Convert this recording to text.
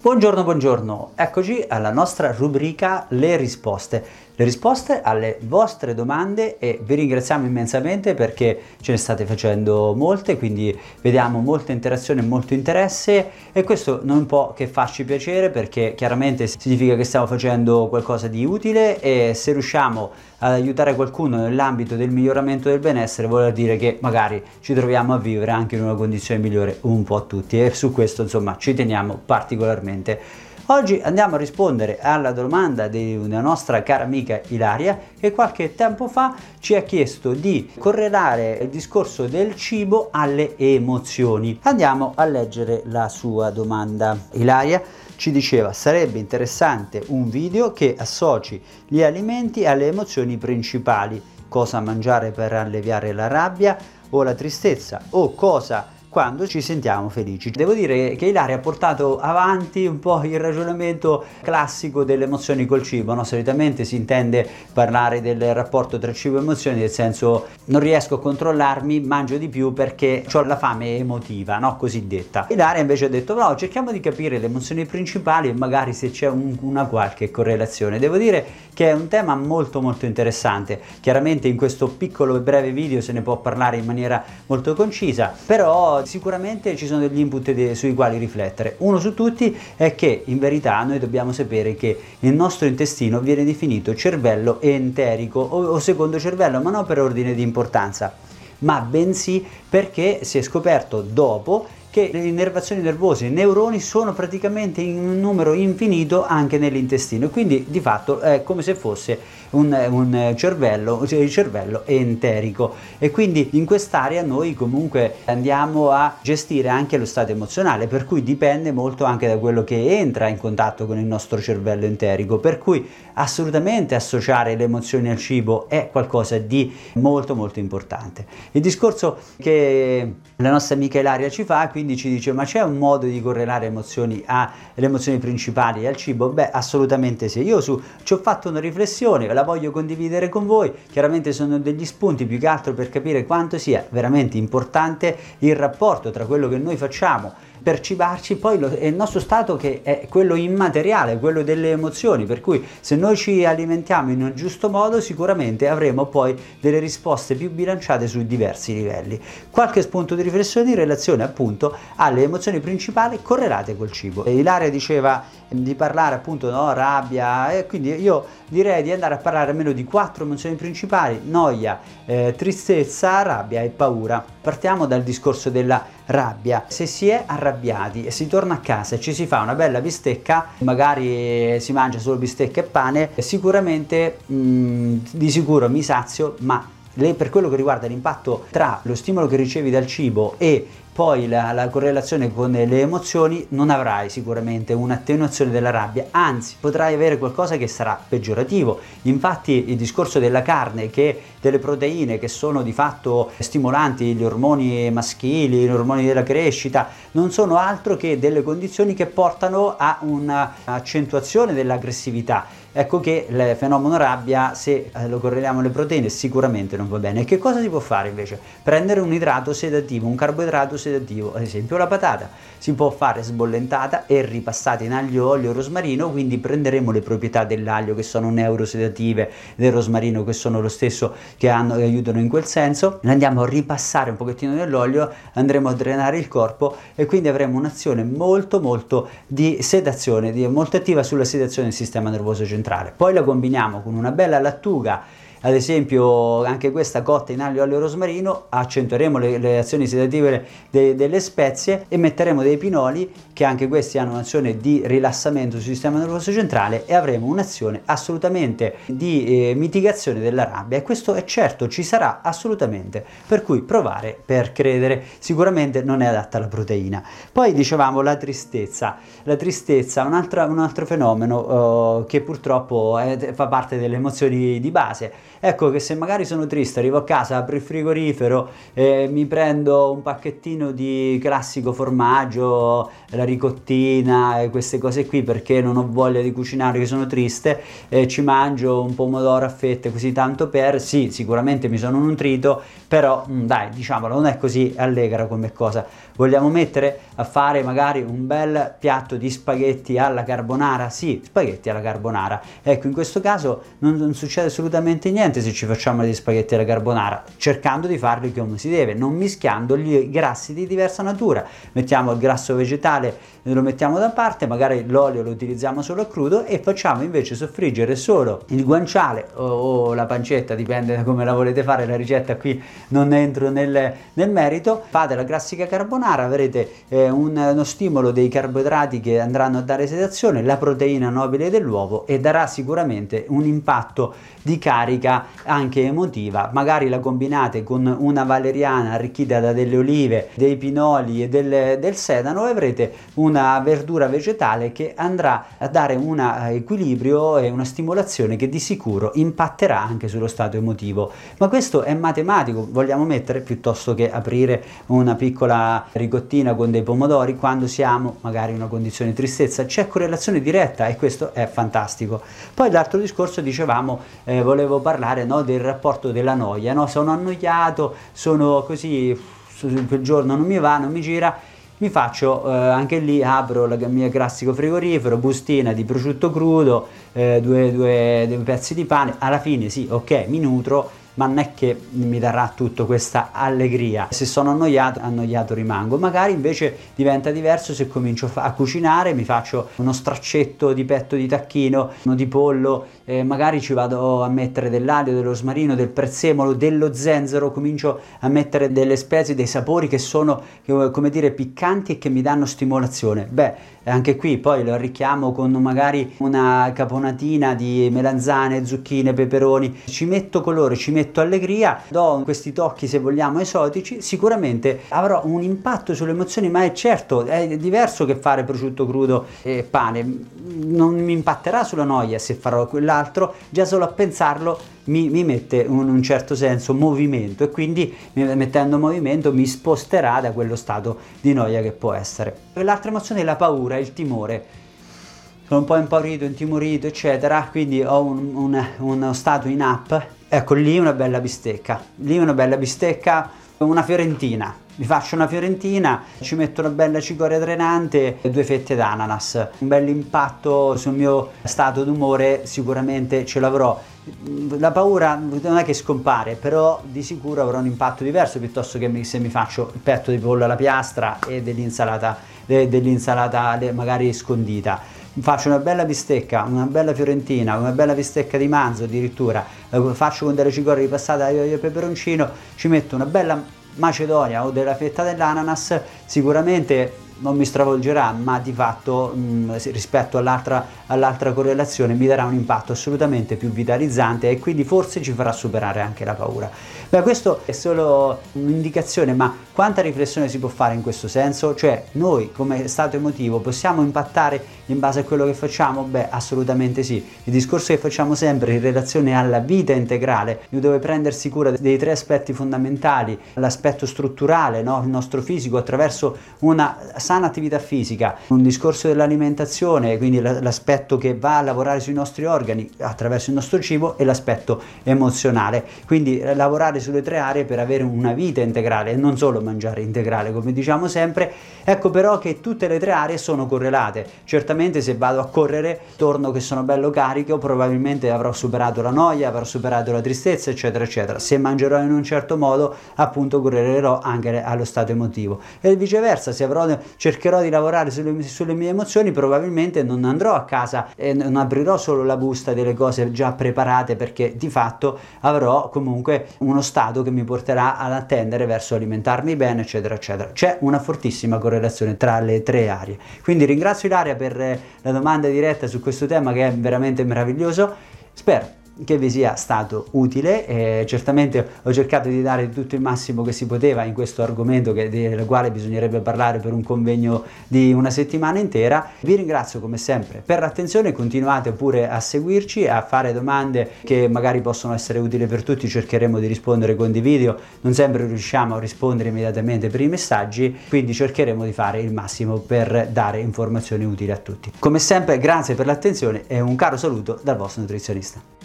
Buongiorno, buongiorno, eccoci alla nostra rubrica Le risposte. Le risposte alle vostre domande e vi ringraziamo immensamente perché ce ne state facendo molte, quindi vediamo molta interazione e molto interesse e questo non può che farci piacere perché chiaramente significa che stiamo facendo qualcosa di utile e se riusciamo ad aiutare qualcuno nell'ambito del miglioramento del benessere vuol dire che magari ci troviamo a vivere anche in una condizione migliore un po' tutti e su questo insomma ci teniamo particolarmente. Oggi andiamo a rispondere alla domanda di una nostra cara amica Ilaria che qualche tempo fa ci ha chiesto di correlare il discorso del cibo alle emozioni. Andiamo a leggere la sua domanda. Ilaria ci diceva sarebbe interessante un video che associ gli alimenti alle emozioni principali, cosa mangiare per alleviare la rabbia o la tristezza o cosa quando ci sentiamo felici. Devo dire che Ilaria ha portato avanti un po' il ragionamento classico delle emozioni col cibo, no? solitamente si intende parlare del rapporto tra cibo e emozioni, nel senso non riesco a controllarmi, mangio di più perché ho la fame emotiva, no? cosiddetta. Ilaria invece ha detto no, cerchiamo di capire le emozioni principali e magari se c'è un, una qualche correlazione. Devo dire che è un tema molto molto interessante, chiaramente in questo piccolo e breve video se ne può parlare in maniera molto concisa, però sicuramente ci sono degli input sui quali riflettere. Uno su tutti è che in verità noi dobbiamo sapere che il nostro intestino viene definito cervello enterico o secondo cervello, ma non per ordine di importanza, ma bensì perché si è scoperto dopo che le innervazioni nervose, i neuroni sono praticamente in un numero infinito anche nell'intestino. Quindi di fatto è come se fosse un, un cervello, cioè il cervello enterico. E quindi in quest'area noi comunque andiamo a gestire anche lo stato emozionale per cui dipende molto anche da quello che entra in contatto con il nostro cervello enterico. Per cui assolutamente associare le emozioni al cibo è qualcosa di molto molto importante. Il discorso che la nostra amica Ilaria ci fa quindi ci dice ma c'è un modo di correlare emozioni alle emozioni principali al cibo? Beh assolutamente sì, io su, ci ho fatto una riflessione, la voglio condividere con voi, chiaramente sono degli spunti più che altro per capire quanto sia veramente importante il rapporto tra quello che noi facciamo per cibarci, poi lo, è il nostro stato che è quello immateriale, quello delle emozioni, per cui se noi ci alimentiamo in un giusto modo sicuramente avremo poi delle risposte più bilanciate su diversi livelli. Qualche spunto di riflessione in relazione appunto alle emozioni principali correlate col cibo. Ilaria diceva di parlare appunto no, rabbia e quindi io direi di andare a parlare almeno di quattro emozioni principali, noia, eh, tristezza, rabbia e paura. Partiamo dal discorso della rabbia. Se si è arrabbiati e si torna a casa e ci si fa una bella bistecca, magari si mangia solo bistecca e pane, sicuramente mh, mm, di sicuro mi sazio, ma per quello che riguarda l'impatto tra lo stimolo che ricevi dal cibo e poi la, la, correlazione con le emozioni non avrai sicuramente un'attenuazione della rabbia, anzi potrai avere qualcosa che sarà peggiorativo. Infatti il discorso della carne, che delle proteine che sono di fatto stimolanti, gli ormoni maschili, gli ormoni della crescita, non sono altro che delle condizioni che portano a un'accentuazione dell'aggressività Ecco che il fenomeno rabbia, se eh, lo correliamo alle proteine, sicuramente non va bene. Che cosa si può fare invece? Prendere un idrato sedativo, un carboidrato sedativo, ad esempio la patata, si può fare sbollentata e ripassata in aglio, olio, rosmarino, quindi prenderemo le proprietà dell'aglio che sono neurosedative, del rosmarino che sono lo stesso che, hanno, che aiutano in quel senso, le andiamo a ripassare un pochettino nell'olio, andremo a drenare il corpo e quindi avremo un'azione molto molto di sedazione, di, molto attiva sulla sedazione del sistema nervoso centrale. Poi la combiniamo con una bella lattuga ad esempio anche questa cotta in aglio e olio rosmarino, accentueremo le, le azioni sedative de, delle spezie e metteremo dei pinoli che anche questi hanno un'azione di rilassamento sul sistema nervoso centrale e avremo un'azione assolutamente di eh, mitigazione della rabbia. E questo è certo ci sarà assolutamente, per cui provare per credere, sicuramente non è adatta alla proteina. Poi dicevamo la tristezza, la tristezza è un altro, un altro fenomeno uh, che purtroppo è, fa parte delle emozioni di base Ecco che se magari sono triste, arrivo a casa, apro il frigorifero, eh, mi prendo un pacchettino di classico formaggio, la ricottina e queste cose qui perché non ho voglia di cucinare, che sono triste, eh, ci mangio un pomodoro a fette così tanto per, sì, sicuramente mi sono nutrito, però mm, dai, diciamolo, non è così allegra come cosa. Vogliamo mettere a fare magari un bel piatto di spaghetti alla carbonara? Sì, spaghetti alla carbonara. Ecco, in questo caso non, non succede assolutamente niente se ci facciamo degli spaghetti alla carbonara, cercando di farli come si deve, non mischiando gli grassi di diversa natura. Mettiamo il grasso vegetale, lo mettiamo da parte, magari l'olio lo utilizziamo solo a crudo e facciamo invece soffriggere solo il guanciale o, o la pancetta, dipende da come la volete fare la ricetta qui non entro nel, nel merito, fate la classica carbonara, avrete eh, un, uno stimolo dei carboidrati che andranno a dare sedazione, la proteina nobile dell'uovo e darà sicuramente un impatto di carica anche emotiva. Magari la combinate con una valeriana arricchita da delle olive, dei pinoli e del, del sedano e avrete una verdura vegetale che andrà a dare un equilibrio e una stimolazione che di sicuro impatterà anche sullo stato emotivo. Ma questo è matematico, vogliamo mettere piuttosto che aprire una piccola ricottina con dei pomodori quando siamo magari in una condizione di tristezza, c'è correlazione diretta e questo è fantastico. Poi l'altro discorso dicevamo, eh, volevo parlare no, del rapporto della noia, no? sono annoiato, sono così, quel giorno non mi va, non mi gira mi faccio eh, anche lì apro il mio classico frigorifero bustina di prosciutto crudo eh, due, due, due, pezzi di pane alla fine sì ok mi nutro ma non è che mi darà tutta questa allegria. Se sono annoiato, annoiato rimango. Magari invece diventa diverso se comincio a cucinare, mi faccio uno straccetto di petto di tacchino, uno di pollo, eh, magari ci vado a mettere dell'aglio, dello smarino, del prezzemolo, dello zenzero, comincio a mettere delle spezie, dei sapori che sono, come dire, piccanti e che mi danno stimolazione. Beh, anche qui poi lo arricchiamo con magari una caponatina di melanzane, zucchine, peperoni, ci metto colore, ci metto allegria, do questi tocchi se vogliamo esotici, sicuramente avrò un impatto sulle emozioni, ma è certo, è diverso che fare prosciutto crudo e pane, non mi impatterà sulla noia se farò quell'altro, già solo a pensarlo mi, mi mette in un, certo senso movimento e quindi mettendo movimento mi sposterà da quello stato di noia che può essere. L'altra emozione è la paura, il timore. Sono un po' impaurito, intimorito, eccetera, quindi ho un, un, uno stato in app. Ecco, lì una bella bistecca. Lì una bella bistecca, una fiorentina mi faccio una fiorentina, ci metto una bella cicoria drenante e due fette d'ananas. Un bel impatto sul mio stato d'umore sicuramente ce l'avrò. La paura non è che scompare, però di sicuro avrà un impatto diverso piuttosto che se mi faccio il petto di pollo alla piastra e dell'insalata, dell'insalata magari scondita. Faccio una bella bistecca, una bella fiorentina, una bella bistecca di manzo addirittura, faccio con delle cicorie ripassate aglio e peperoncino, ci metto una bella macedonia o della fetta dell'ananas sicuramente non mi stravolgerà, ma di fatto mh, rispetto all'altra, all'altra, correlazione mi darà un impatto assolutamente più vitalizzante e quindi forse ci farà superare anche la paura. Beh, questo è solo un'indicazione, ma quanta riflessione si può fare in questo senso? Cioè, noi come stato emotivo possiamo impattare in base a quello che facciamo? Beh, assolutamente sì. Il discorso che facciamo sempre in relazione alla vita integrale, dove prendersi cura dei tre aspetti fondamentali, l'aspetto strutturale, no? il nostro fisico attraverso una sana attività fisica, un discorso dell'alimentazione, quindi l'aspetto che va a lavorare sui nostri organi attraverso il nostro cibo e l'aspetto emozionale. Quindi lavorare lavorare sulle tre aree per avere una vita integrale e non solo mangiare integrale, come diciamo sempre. Ecco però che tutte le tre aree sono correlate. Certamente se vado a correre, torno che sono bello carico, probabilmente avrò superato la noia, avrò superato la tristezza, eccetera, eccetera. Se mangerò in un certo modo, appunto correrò anche allo stato emotivo. E viceversa, se avrò, cercherò di lavorare sulle, sulle mie emozioni, probabilmente non andrò a casa e non aprirò solo la busta delle cose già preparate perché di fatto avrò comunque uno stato che mi porterà ad attendere verso alimentarmi bene, eccetera, eccetera. C'è una fortissima correlazione tra le tre aree. Quindi ringrazio Ilaria per eh, la domanda diretta su questo tema che è veramente meraviglioso. Spero che vi sia stato utile. Eh, certamente ho cercato di dare tutto il massimo che si poteva in questo argomento che, del quale bisognerebbe parlare per un convegno di una settimana intera. Vi ringrazio come sempre per l'attenzione, continuate pure a seguirci, a fare domande che magari possono essere utili per tutti, cercheremo di rispondere con dei video, non sempre riusciamo a rispondere immediatamente per i messaggi, quindi cercheremo di fare il massimo per dare informazioni utili a tutti. Come sempre grazie per l'attenzione e un caro saluto dal vostro nutrizionista.